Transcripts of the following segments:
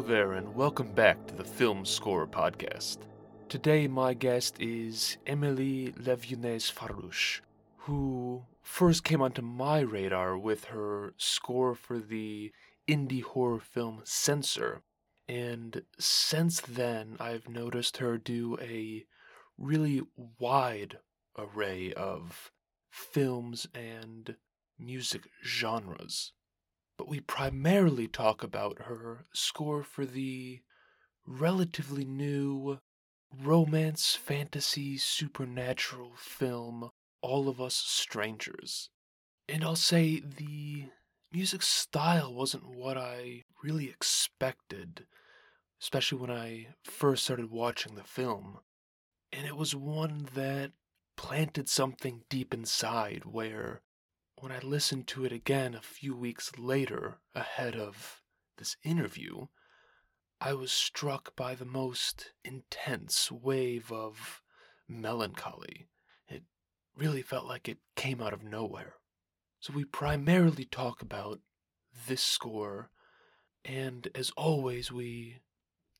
Hello there, and welcome back to the Film Score Podcast. Today, my guest is Emily Leviunes Farouche, who first came onto my radar with her score for the indie horror film Censor. And since then, I've noticed her do a really wide array of films and music genres but we primarily talk about her score for the relatively new romance, fantasy, supernatural film All of Us Strangers. And I'll say the music style wasn't what I really expected, especially when I first started watching the film. And it was one that planted something deep inside where when I listened to it again a few weeks later, ahead of this interview, I was struck by the most intense wave of melancholy. It really felt like it came out of nowhere. So we primarily talk about this score, and as always, we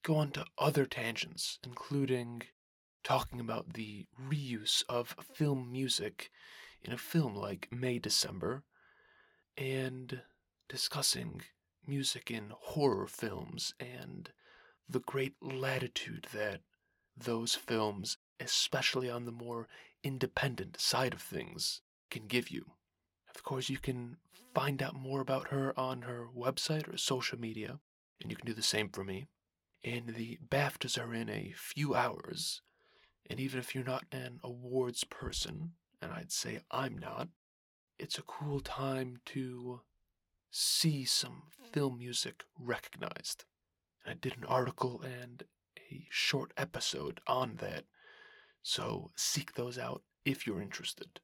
go on to other tangents, including talking about the reuse of film music in a film like May December and discussing music in horror films and the great latitude that those films, especially on the more independent side of things, can give you. Of course, you can find out more about her on her website or social media, and you can do the same for me. And the BAFTAs are in a few hours, and even if you're not an awards person, and I'd say I'm not, it's a cool time to see some film music recognized. And I did an article and a short episode on that, so seek those out if you're interested.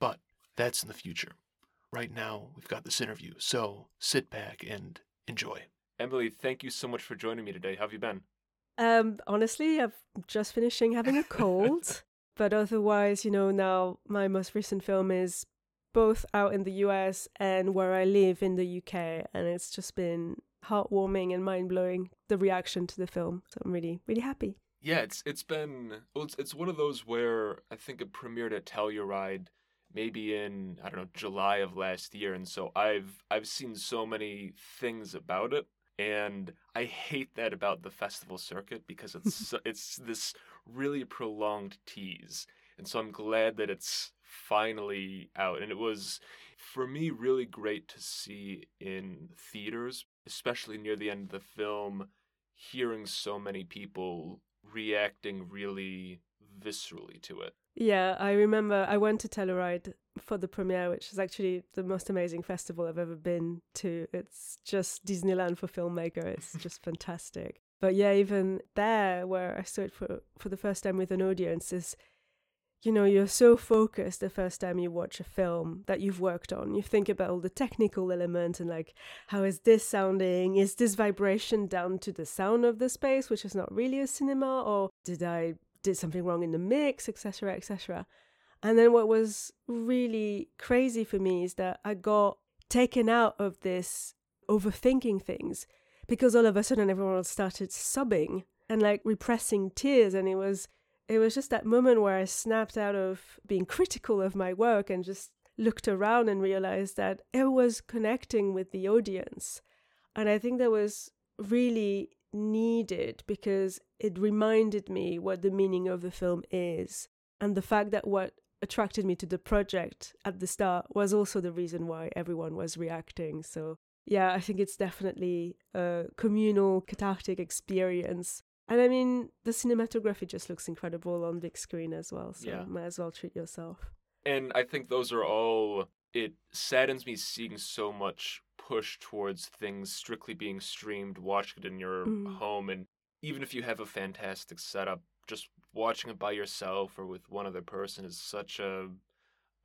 But that's in the future. Right now, we've got this interview, so sit back and enjoy. Emilie, thank you so much for joining me today. How have you been? Um, honestly, I'm just finishing having a cold. But otherwise, you know, now my most recent film is both out in the US and where I live in the UK. And it's just been heartwarming and mind blowing the reaction to the film. So I'm really, really happy. Yeah, it's it's been well, it's it's one of those where I think it premiered at Telluride maybe in I don't know July of last year, and so I've I've seen so many things about it, and I hate that about the festival circuit because it's it's this really prolonged tease. And so I'm glad that it's finally out. And it was, for me, really great to see in theaters, especially near the end of the film, hearing so many people reacting really viscerally to it. Yeah, I remember I went to Telluride for the premiere, which is actually the most amazing festival I've ever been to. It's just Disneyland for filmmaker. It's just fantastic. But yeah, even there, where I saw it for for the first time with an audience, is you know you're so focused the first time you watch a film that you've worked on. You think about all the technical elements and like how is this sounding? Is this vibration down to the sound of the space, which is not really a cinema, or did I did something wrong in the mix, etc., etc. And then what was really crazy for me is that I got taken out of this overthinking things because all of a sudden everyone started sobbing and like repressing tears and it was it was just that moment where I snapped out of being critical of my work and just looked around and realized that it was connecting with the audience. And I think that was really needed because it reminded me what the meaning of the film is. And the fact that what attracted me to the project at the start was also the reason why everyone was reacting. So yeah, I think it's definitely a communal, cathartic experience. And I mean, the cinematography just looks incredible on big screen as well. So yeah. might as well treat yourself. And I think those are all. It saddens me seeing so much push towards things strictly being streamed, watching it in your mm. home, and even if you have a fantastic setup, just watching it by yourself or with one other person is such a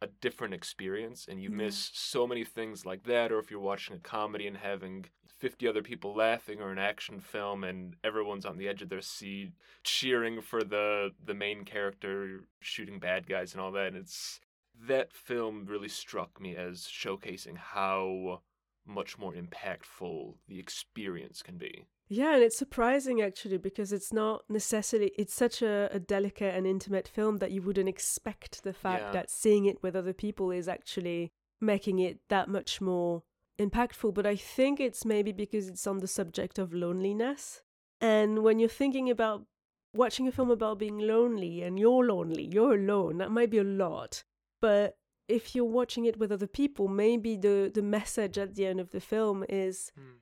a different experience and you miss mm-hmm. so many things like that or if you're watching a comedy and having 50 other people laughing or an action film and everyone's on the edge of their seat cheering for the the main character shooting bad guys and all that and it's that film really struck me as showcasing how much more impactful the experience can be. Yeah, and it's surprising actually because it's not necessarily it's such a, a delicate and intimate film that you wouldn't expect the fact Yeah. that seeing it with other people is actually making it that much more impactful. But I think it's maybe because it's on the subject of loneliness. And when you're thinking about watching a film about being lonely and you're lonely, you're alone, that might be a lot. But if you're watching it with other people, maybe the, the message at the end of the film is hmm.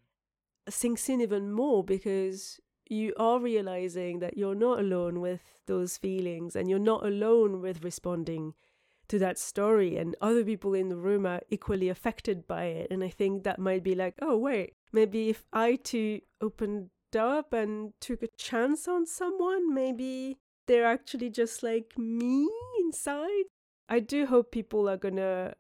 sinks in even more because you are realizing that you're not alone with those feelings and you're not alone with responding to that story. And other people in the room are equally affected by it. And i think that might be like oh wait maybe if i too opened up and took a chance on someone maybe they're actually just like me inside i do hope people are gonna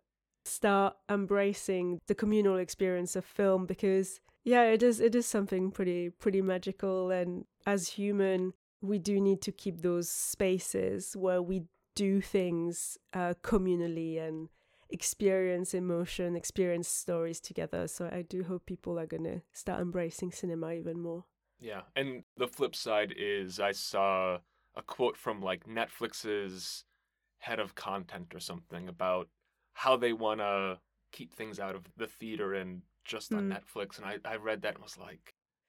start embracing the communal experience of film because yeah it is it is something pretty pretty magical and as human we do need to keep those spaces where we do things uh, communally and experience emotion experience stories together so i do hope people are going to start embracing cinema even more Yeah. And the flip side is I saw a quote from like Netflix's head of content or something about how they want to keep things out of the theater and just on Mm. Netflix. And I, I read that and was like,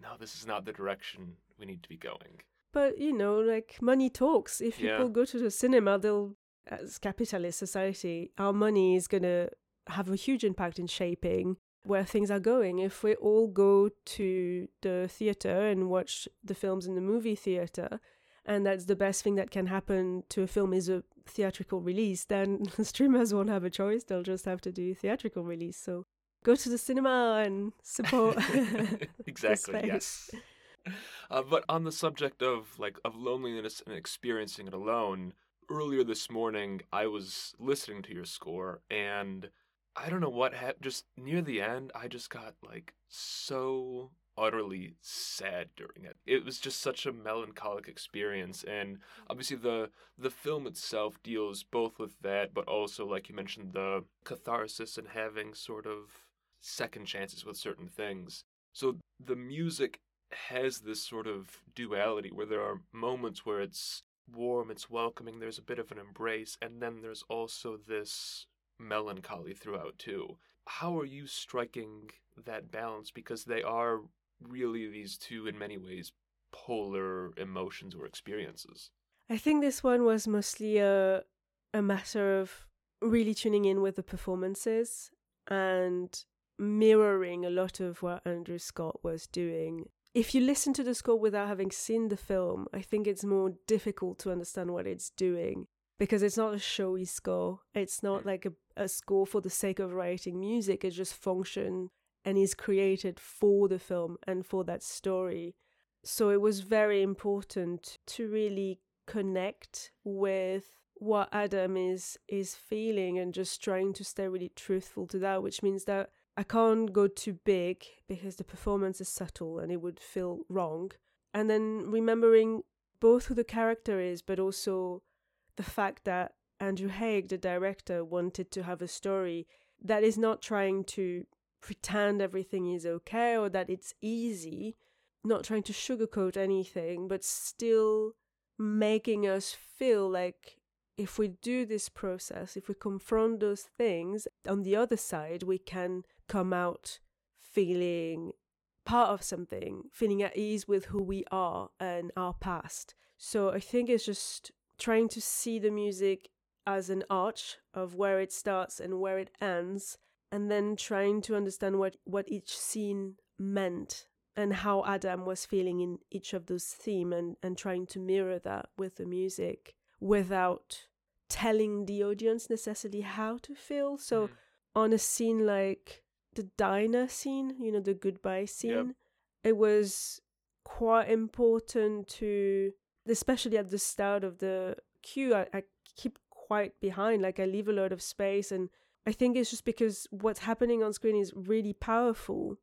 no, this is not the direction we need to be going. but you know like money talks if Yeah. people go to the cinema they'll as capitalist society our money is going to have a huge impact in shaping where things are going if we all go to the theater and watch the films in the movie theater and that's the best thing that can happen to a film is a theatrical release then streamers won't have a choice they'll just have to do theatrical release so go to the cinema and support exactly. Yes. Uh, but on the subject of like of loneliness and experiencing it alone, earlier this morning I was listening to your score and I don't know what happened. Just near the end, I just got like so utterly sad during it. It was just such a melancholic experience, and obviously the the film itself deals both with that, but also like you mentioned the catharsis and having sort of second chances with certain things. So the music has this sort of duality where there are moments where it's warm, it's welcoming, there's a bit of an embrace, and then there's also this melancholy throughout too. How are you striking that balance? Because they are really these two, in many ways, polar emotions or experiences. I think this one was mostly a a matter of really tuning in with the performances and mirroring a lot of what Andrew Scott was doing. If you listen to the score without having seen the film, I think it's more difficult to understand what it's doing because it's not a showy score. It's not hmm. like a, a score for the sake of writing music. It just functions and is created for the film and for that story. So it was very important to really connect with what Adam is is feeling and just trying to stay really truthful to that, which means that I can't go too big because the performance is subtle and it would feel wrong. And then remembering both who the character is, but also the fact that Andrew Haigh, the director, wanted to have a story that is not trying to pretend everything is okay or that it's easy, not trying to sugarcoat anything, but still making us feel like if we do this process, if we confront those things, on the other side, we can come out feeling part of something, feeling at ease with who we are and our past. So I think it's just trying to see the music as an arch of where it starts and where it ends, and then trying to understand what, what each scene meant and how Adam was feeling in each of those themes and, and trying to mirror that with the music without telling the audience necessarily how to feel. So Mm. on a scene like the diner scene, you know, the goodbye scene, it was quite important to, especially at the start of the queue, I, I keep quite behind, like I leave a lot of space. And I think it's just because what's happening on screen is really powerful,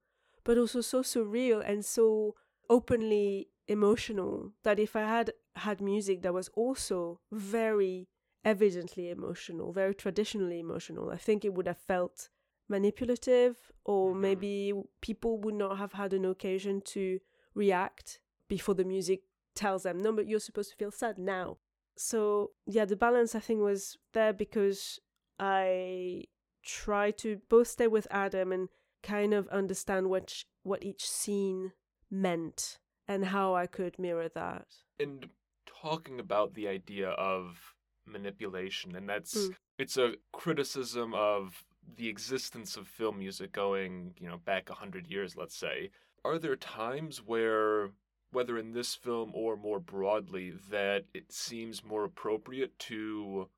but also so surreal and so openly emotional that if I had had music that was also very evidently emotional, very traditionally emotional, I think it would have felt manipulative, or Mhm. maybe people would not have had an occasion to react before the music tells them, no, but you're supposed to feel sad now. So, yeah, the balance I think was there because I try to both stay with Adam and kind of understand what, sh- what each scene meant and how I could mirror that. And talking about the idea of manipulation, and that's Mm. it's a criticism of the existence of film music going, you know, back a hundred years, let's say. Are there times where, whether in this film or more broadly, that it seems more appropriate to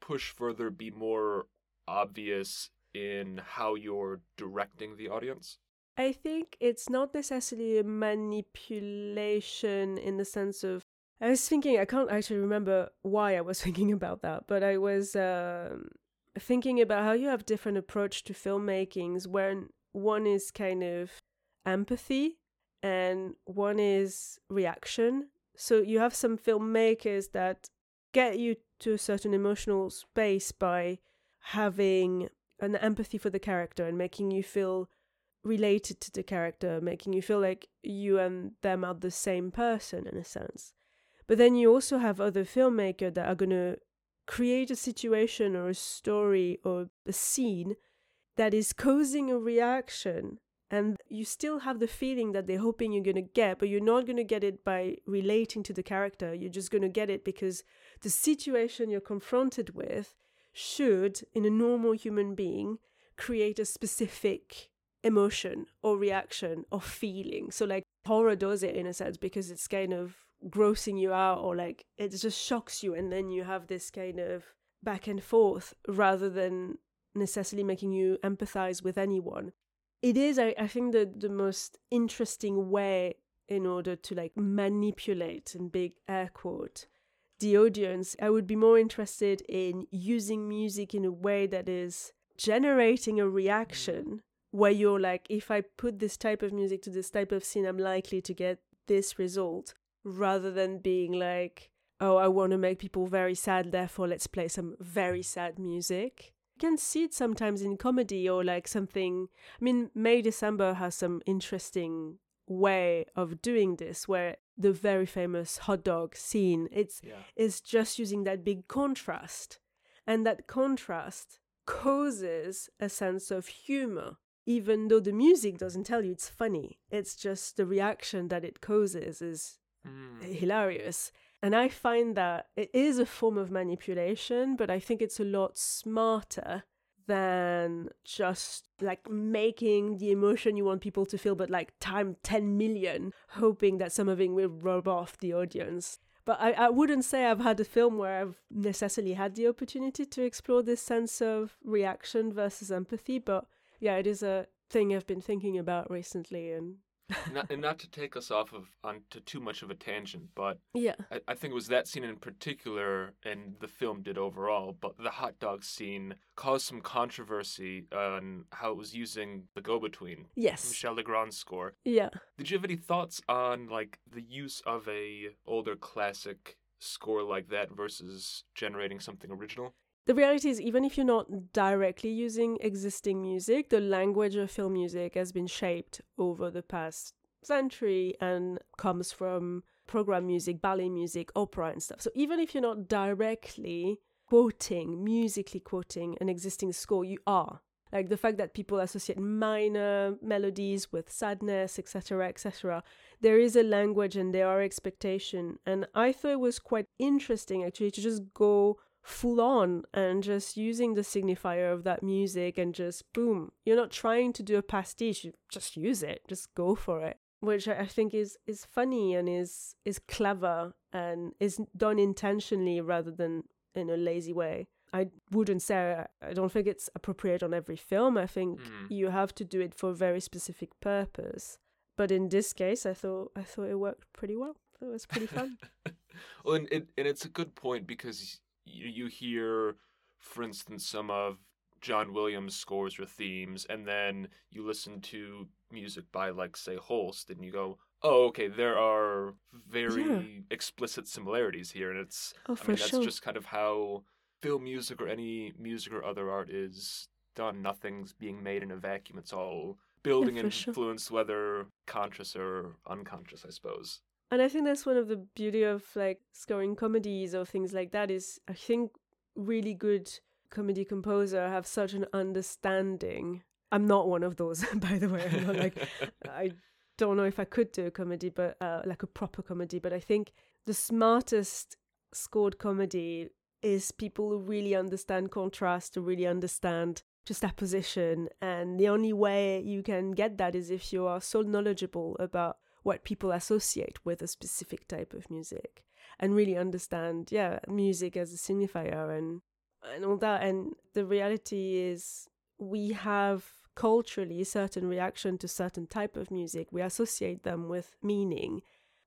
push further, be more obvious in how you're directing the audience? I think it's not necessarily a manipulation in the sense of. I was thinking, I can't actually remember why I was thinking about that, but I was um, thinking about how you have different approach to filmmakings, where one is kind of empathy and one is reaction. So you have some filmmakers that get you to a certain emotional space by having an empathy for the character and making you feel related to the character, making you feel like you and them are the same person in a sense. But then you also have other filmmakers that are going to create a situation or a story or a scene that is causing a reaction and you still have the feeling that they're hoping you're going to get but you're not going to get it by relating to the character you're just going to get it because the situation you're confronted with should in a normal human being create a specific emotion or reaction or feeling. So like horror does it in a sense because it's kind of grossing you out or like it just shocks you and then you have this kind of back and forth rather than necessarily making you empathize with anyone. It is I, I think the the most interesting way in order to like manipulate in big air quote the audience i would be more interested in using music in a way that is generating a reaction where you're like if i put this type of music to this type of scene i'm likely to get this result rather than being like oh i want to make people very sad therefore let's play some very sad music You can see it sometimes in comedy or like something. I mean, May December has some interesting way of doing this where the very famous hot dog scene it's Yeah. is just using that big contrast and that contrast causes a sense of humor even though the music doesn't tell you it's funny it's just the reaction that it causes is Mm. hilarious. And I find that it is a form of manipulation, but I think it's a lot smarter than just like making the emotion you want people to feel, but like time 10 million, hoping that some of it will rub off the audience. But I, I wouldn't say I've had a film where I've necessarily had the opportunity to explore this sense of reaction versus empathy. But yeah, it is a thing I've been thinking about recently. And not, and not to take us off of onto too much of a tangent, but yeah, I, I think it was that scene in particular, and the film did overall. But the hot dog scene caused some controversy on how it was using the go-between, yes, Michel Legrand's score. yeah. Did you have any thoughts on like the use of a older classic score like that versus generating something original? The reality is, even if you're not directly using existing music, the language of film music has been shaped over the past century and comes from program music, ballet music, opera, and stuff. So even if you're not directly quoting, musically quoting an existing score, you are. Like the fact that people associate minor melodies with sadness, etc., etc. There is a language and there are expectation. And I thought it was quite interesting actually to just go full on and just using the signifier of that music and just boom you're not trying to do a pastiche you just use it just go for it which i think is is funny and is is clever and is done intentionally rather than in a lazy way. I wouldn't say i don't think it's appropriate on every film. I think Mhm. you have to do it for a very specific purpose. But in this case i thought i thought it worked pretty well. It was pretty fun. Well, and it, and it's a good point because you, you hear, for instance, some of John Williams' scores or themes, and then you listen to music by, like, say, Holst, and you go, oh, okay, there are very Yeah. explicit similarities here, and it's, oh I mean, that's sure just kind of how film music or any music or other art is done. Nothing's being made in a vacuum. It's all building Yeah, for sure. influence, whether conscious or unconscious, I suppose. And I think that's one of the beauty of like scoring comedies or things like that is I think really good comedy composer have such an understanding. I'm not one of those, by the way. I'm not like I don't know if I could do a comedy, but uh, like a proper comedy. But I think the smartest scored comedy is people who really understand contrast, who really understand just juxtaposition. And the only way you can get that is if you are so knowledgeable about what people associate with a specific type of music and really understand, yeah, music as a signifier and and all that. And the reality is we have culturally certain reaction to certain type of music. We associate them with meaning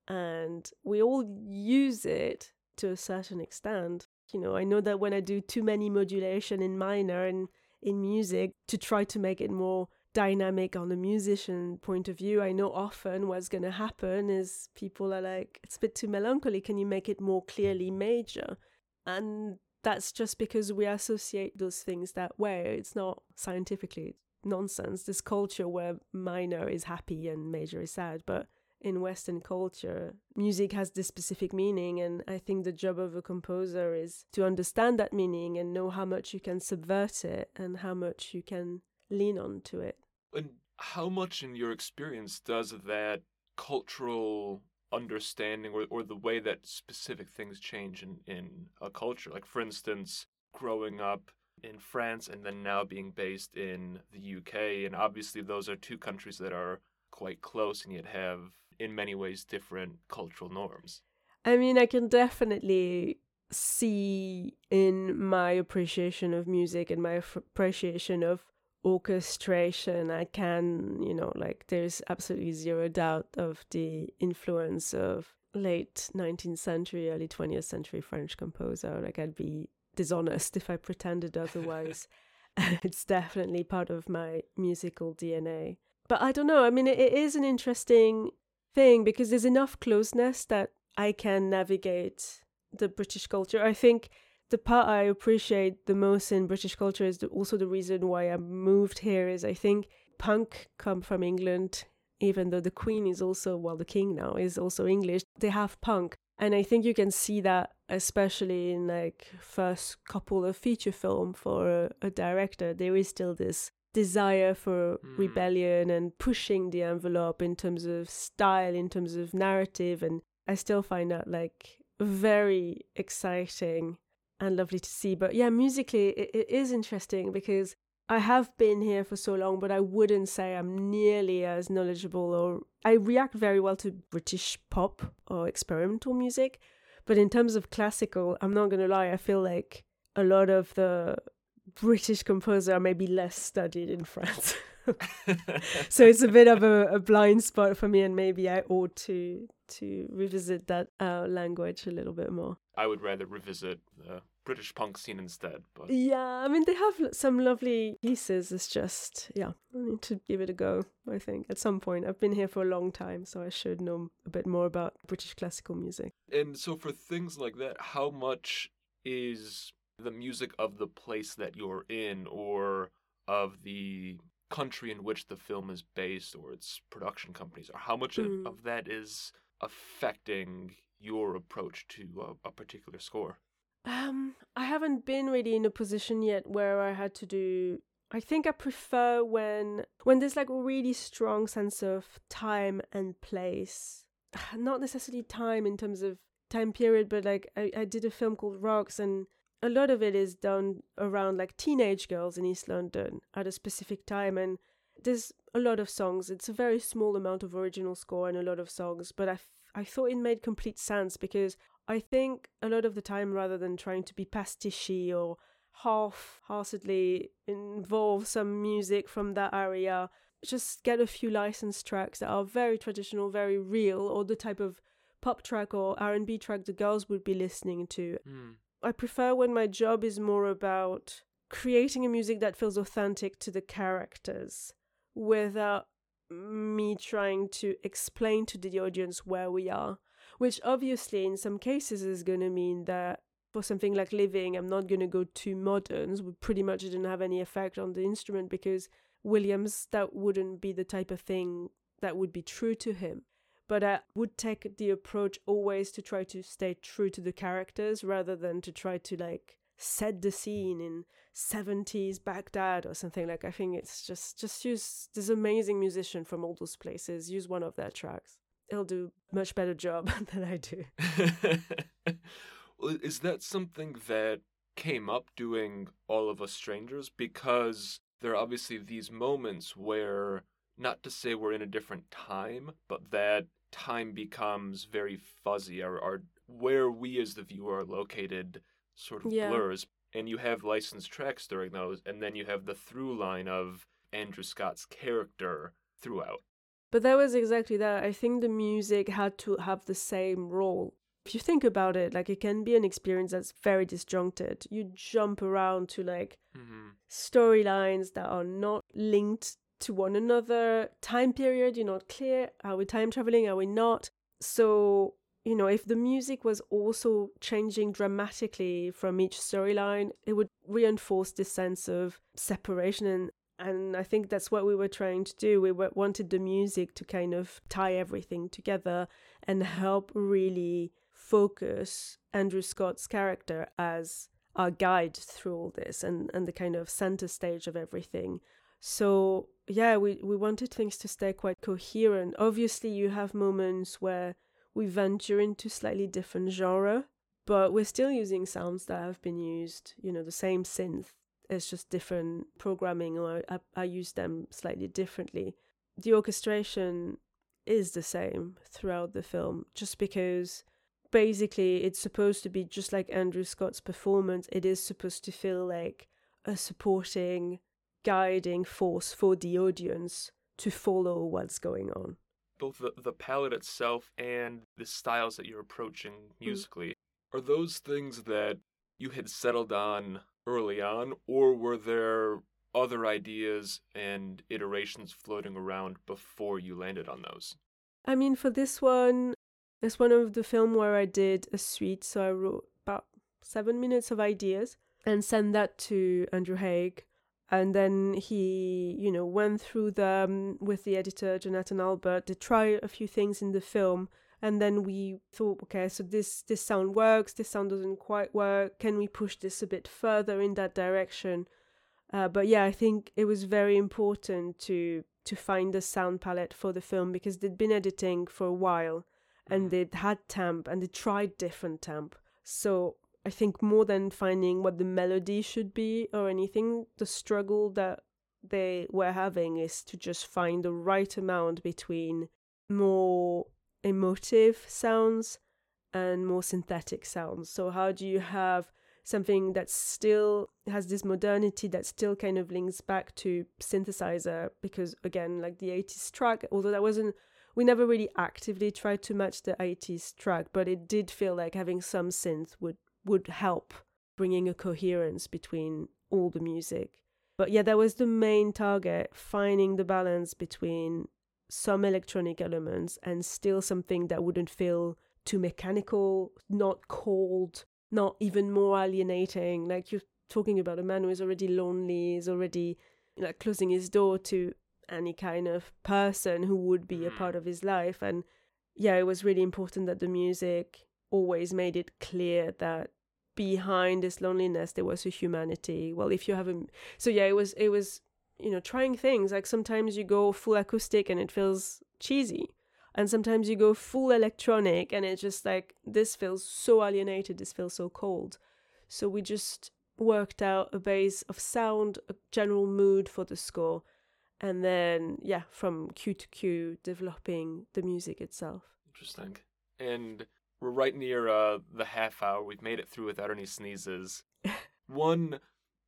and we all use it to a certain extent. You know, I know that when I do too many modulation in minor and in music to try to make it more dynamic on the musician point of view, I know often what's going to happen is people are like, it's a bit too melancholy. Can you make it more clearly major? And that's just because we associate those things that way. It's not scientifically nonsense. This culture where minor is happy and major is sad, but in Western culture, music has this specific meaning, and I think the job of a composer is to understand that meaning and know how much you can subvert it and how much you can lean onto it. And how much, in your experience, does that cultural understanding or, or the way that specific things change in, in a culture? Like, for instance, growing up in France and then now being based in the UK, and obviously those are two countries that are quite close and yet have, in many ways, different cultural norms. I mean, I can definitely see in my appreciation of music and my appreciation of orchestration, I can, you know, like there's absolutely zero doubt of the influence of late 19th century, early 20th century French composer. Like, I'd be dishonest if I pretended otherwise. it's definitely part of my musical DNA. But I don't know. I mean, it, it is an interesting thing because there's enough closeness that I can navigate the British culture. I think the part I appreciate the most in British culture is the, also the reason why I moved here is I think punk come from England even though the queen is also well the king now is also English they have punk and I think you can see that especially in like first couple of feature film for a, a director there is still this desire for Mm. rebellion and pushing the envelope in terms of style in terms of narrative and I still find that like very exciting and lovely to see. But yeah, musically, it, it is interesting because I have been here for so long, but I wouldn't say I'm nearly as knowledgeable or I react very well to British pop or experimental music. But in terms of classical, I'm not going to lie, I feel like a lot of the British composers are maybe less studied in France. so it's a bit of a, a blind spot for me, and maybe I ought to to revisit that uh, language a little bit more. I would rather revisit the British punk scene instead, but Yeah, I mean they have some lovely pieces. It's just yeah, I need to give it a go. I think at some point I've been here for a long time, so I should know a bit more about British classical music. And so for things like that, how much is the music of the place that you're in or of the country in which the film is based or its production companies or how much Mm. of, of that is affecting your approach to a, a particular score? Um, I haven't been really in a position yet where I had to do. I think I prefer when when there's like a really strong sense of time and place. Not necessarily time in terms of time period, but like I, I did a film called Rocks, and a lot of it is done around like teenage girls in East London at a specific time, and there's a lot of songs. It's a very small amount of original score and a lot of songs, but I, f- I thought it made complete sense because I think a lot of the time, rather than trying to be pastichy or half-heartedly involve some music from that area, just get a few licensed tracks that are very traditional, very real, or the type of pop track or R&B track the girls would be listening to. Hmm. I prefer when my job is more about creating a music that feels authentic to the characters without me trying to explain to the audience where we are, which obviously in some cases is going to mean that for something like Living, I'm not going to go too moderns. We pretty much didn't have any effect on the instrument because Williams, that wouldn't be the type of thing that would be true to him. But I would take the approach always to try to stay true to the characters rather than to try to like set the scene in 70s Baghdad or something like I think it's just just use this amazing musician from all those places use one of their tracks he'll do much better job than I do. Well is that something that came up doing all of us strangers? Because there are obviously these moments where not to say we're in a different time but that time becomes very fuzzy or, or where we as the viewer are located sort of yeah. blurs. And you have licensed tracks during those and then you have the through line of andrew scott's character throughout but that was exactly that. I think the music had to have the same role. If you think about it like it can be an experience that's very disjointed. You jump around to like mm-hmm. storylines that are not linked to one another. Time period you're not clear. Are we time traveling? Are we not? So you know, if the music was also changing dramatically from each storyline, it would reinforce this sense of separation. And, and I think that's what we were trying to do. We wanted the music to kind of tie everything together and help really focus Andrew Scott's character as our guide through all this and, and the kind of center stage of everything. So yeah, we, we wanted things to stay quite coherent. Obviously you have moments where we venture into slightly different genre, but we're still using sounds that have been used, you know, the same synth. It's just different programming, or I, I use them slightly differently. The orchestration is the same throughout the film, just because basically it's supposed to be just like Andrew Scott's performance, it is supposed to feel like a supporting, guiding force for the audience to follow what's going on both the, the palette itself and the styles that you're approaching mm. musically, mm. are those things that you had settled on early on, or were there other ideas and iterations floating around before you landed on those? I mean, for this one, it's one of the film where I did a suite, so I wrote about seven minutes of ideas and sent that to Andrew Haigh and then he you know went through them with the editor jonathan albert to try a few things in the film and then we thought okay so this this sound works this sound doesn't quite work. Can we push this a bit further in that direction? Uh, but yeah i think it was very important to to find the sound palette for the film because they'd been editing for a while and mm. they'd had temp and they tried different temp so I think more than finding what the melody should be or anything, the struggle that they were having is to just find the right amount between more emotive sounds and more synthetic sounds. So, how do you have something that still has this modernity that still kind of links back to synthesizer? Because, again, like the 80s track, although that wasn't, we never really actively tried to match the 80s track, but it did feel like having some synth would would help bringing a coherence between all the music. But yeah, that was the main target finding the balance between some electronic elements and still something that wouldn't feel too mechanical, not cold, not even more alienating. Like you're talking about a man who is already lonely, is already like closing his door to any kind of person who would be a mm. part of his life. And yeah, it was really important that the music always made it clear that behind this loneliness there was a humanity well if you have a so yeah it was it was you know trying things like sometimes you go full acoustic and it feels cheesy and sometimes you go full electronic and it's just like this feels so alienated this feels so cold so we just worked out a base of sound a general mood for the score and then yeah from cue to cue developing the music itself interesting and we're right near uh, the half hour. We've made it through without any sneezes. One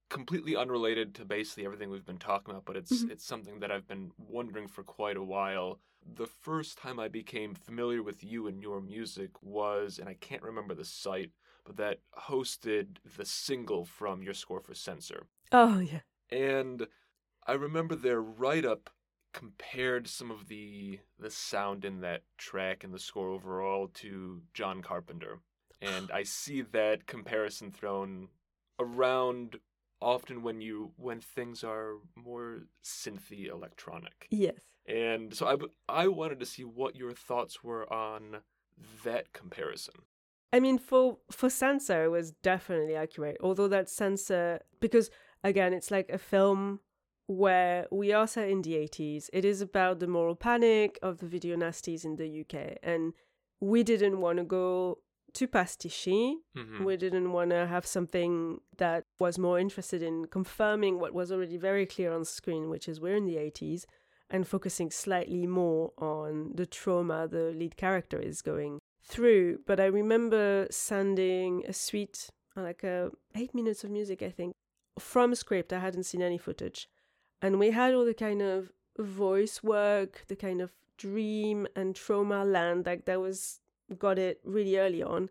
completely unrelated to basically everything we've been talking about, but it's mm-hmm. it's something that I've been wondering for quite a while. The first time I became familiar with you and your music was, and I can't remember the site, but that hosted the single from your score for Censor. Oh yeah. And I remember their write up compared some of the the sound in that track and the score overall to John Carpenter. and I see that comparison thrown around often when you when things are more synthy electronic. Yes. And so I I wanted to see what your thoughts were on that comparison. I mean, for for Censor, it was definitely accurate. Although that Censor, because again, it's like a film where we are set in the 80s. It is about the moral panic of the video nasties in the UK, and we didn't want to go too pastiche. Mm-hmm. We didn't want to have something that was more interested in confirming what was already very clear on screen, which is we're in the 80s, and focusing slightly more on the trauma the lead character is going through. But I remember sending a suite, like a eight minutes of music, I think, from script. I hadn't seen any footage, and we had all the kind of voice work, the kind of dream and trauma land, like that was got it really early on.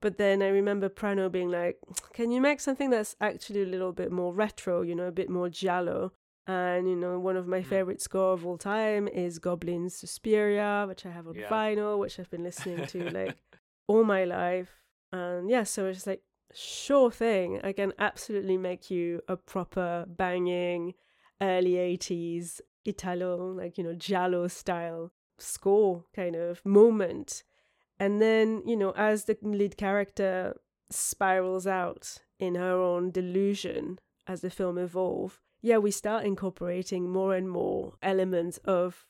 But then I remember Prano being like, "Can you make something that's actually a little bit more retro, you know, a bit more giallo?" And you know, one of my Mm. favorite score of all time is Goblin's Suspiria, which I have on Yeah. vinyl, which I've been listening to like all my life. And yeah, so it's like sure thing. I can absolutely make you a proper banging early 80s Italo, like, you know, Giallo style score kind of moment. And then, you know, as the lead character spirals out in her own delusion as the film evolves, yeah, we start incorporating more and more elements of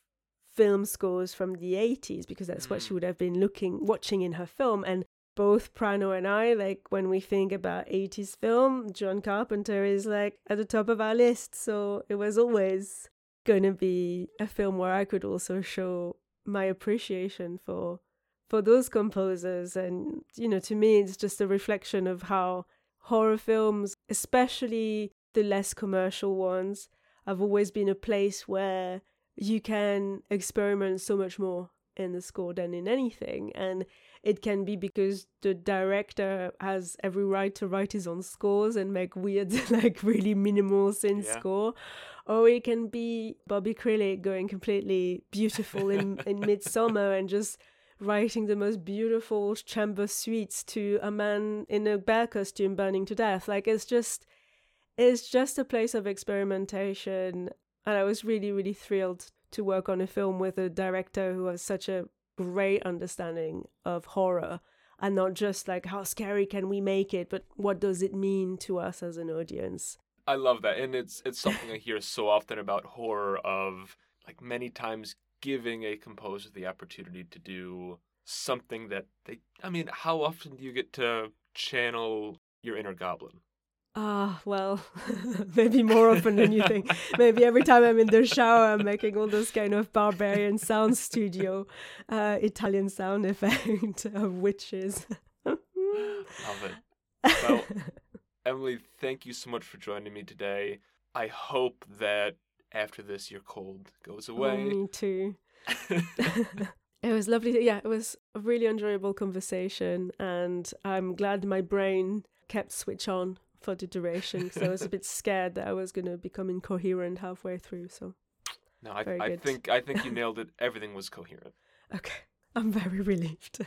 film scores from the 80s because that's what she Mm. would have been looking watching in her film and both Prano and I like when we think about 80s film John Carpenter is like at the top of our list so it was always going to be a film where I could also show my appreciation for for those composers. And you know to me it's just a reflection of how horror films especially the less commercial ones have always been a place where you can experiment so much more in the score than in anything. And it can be because the director has every right to write his own scores and make weird like really minimal synth Yeah. score. Or it can be Bobby Krlić going completely beautiful in, in Midsommar and just writing the most beautiful chamber suites to a man in a bear costume burning to death. Like it's just it's just a place of experimentation. And i was really really thrilled to work on a film with a director who has such a great understanding of horror and not just like how scary can we make it but what does it mean to us as an audience? I love that, and it's it's something I hear so often about horror. Of like many times giving a composer the opportunity to do something that they. I mean, how often do you get to channel your inner goblin? Ah, well, maybe more often than you think. maybe every time I'm in the shower, I'm making all those kind of Berberian Sound Studio, uh, Italian sound effect of witches. Love it. Well, Emilie, thank you so much for joining me today. I hope that after this your cold goes away. me too. it was lovely. Yeah, it was a really enjoyable conversation, and I'm glad my brain kept switch on for the duration because I was a bit scared that I was going to become incoherent halfway through. So, no, I, I think I think you nailed it. Everything was coherent. okay, I'm very relieved.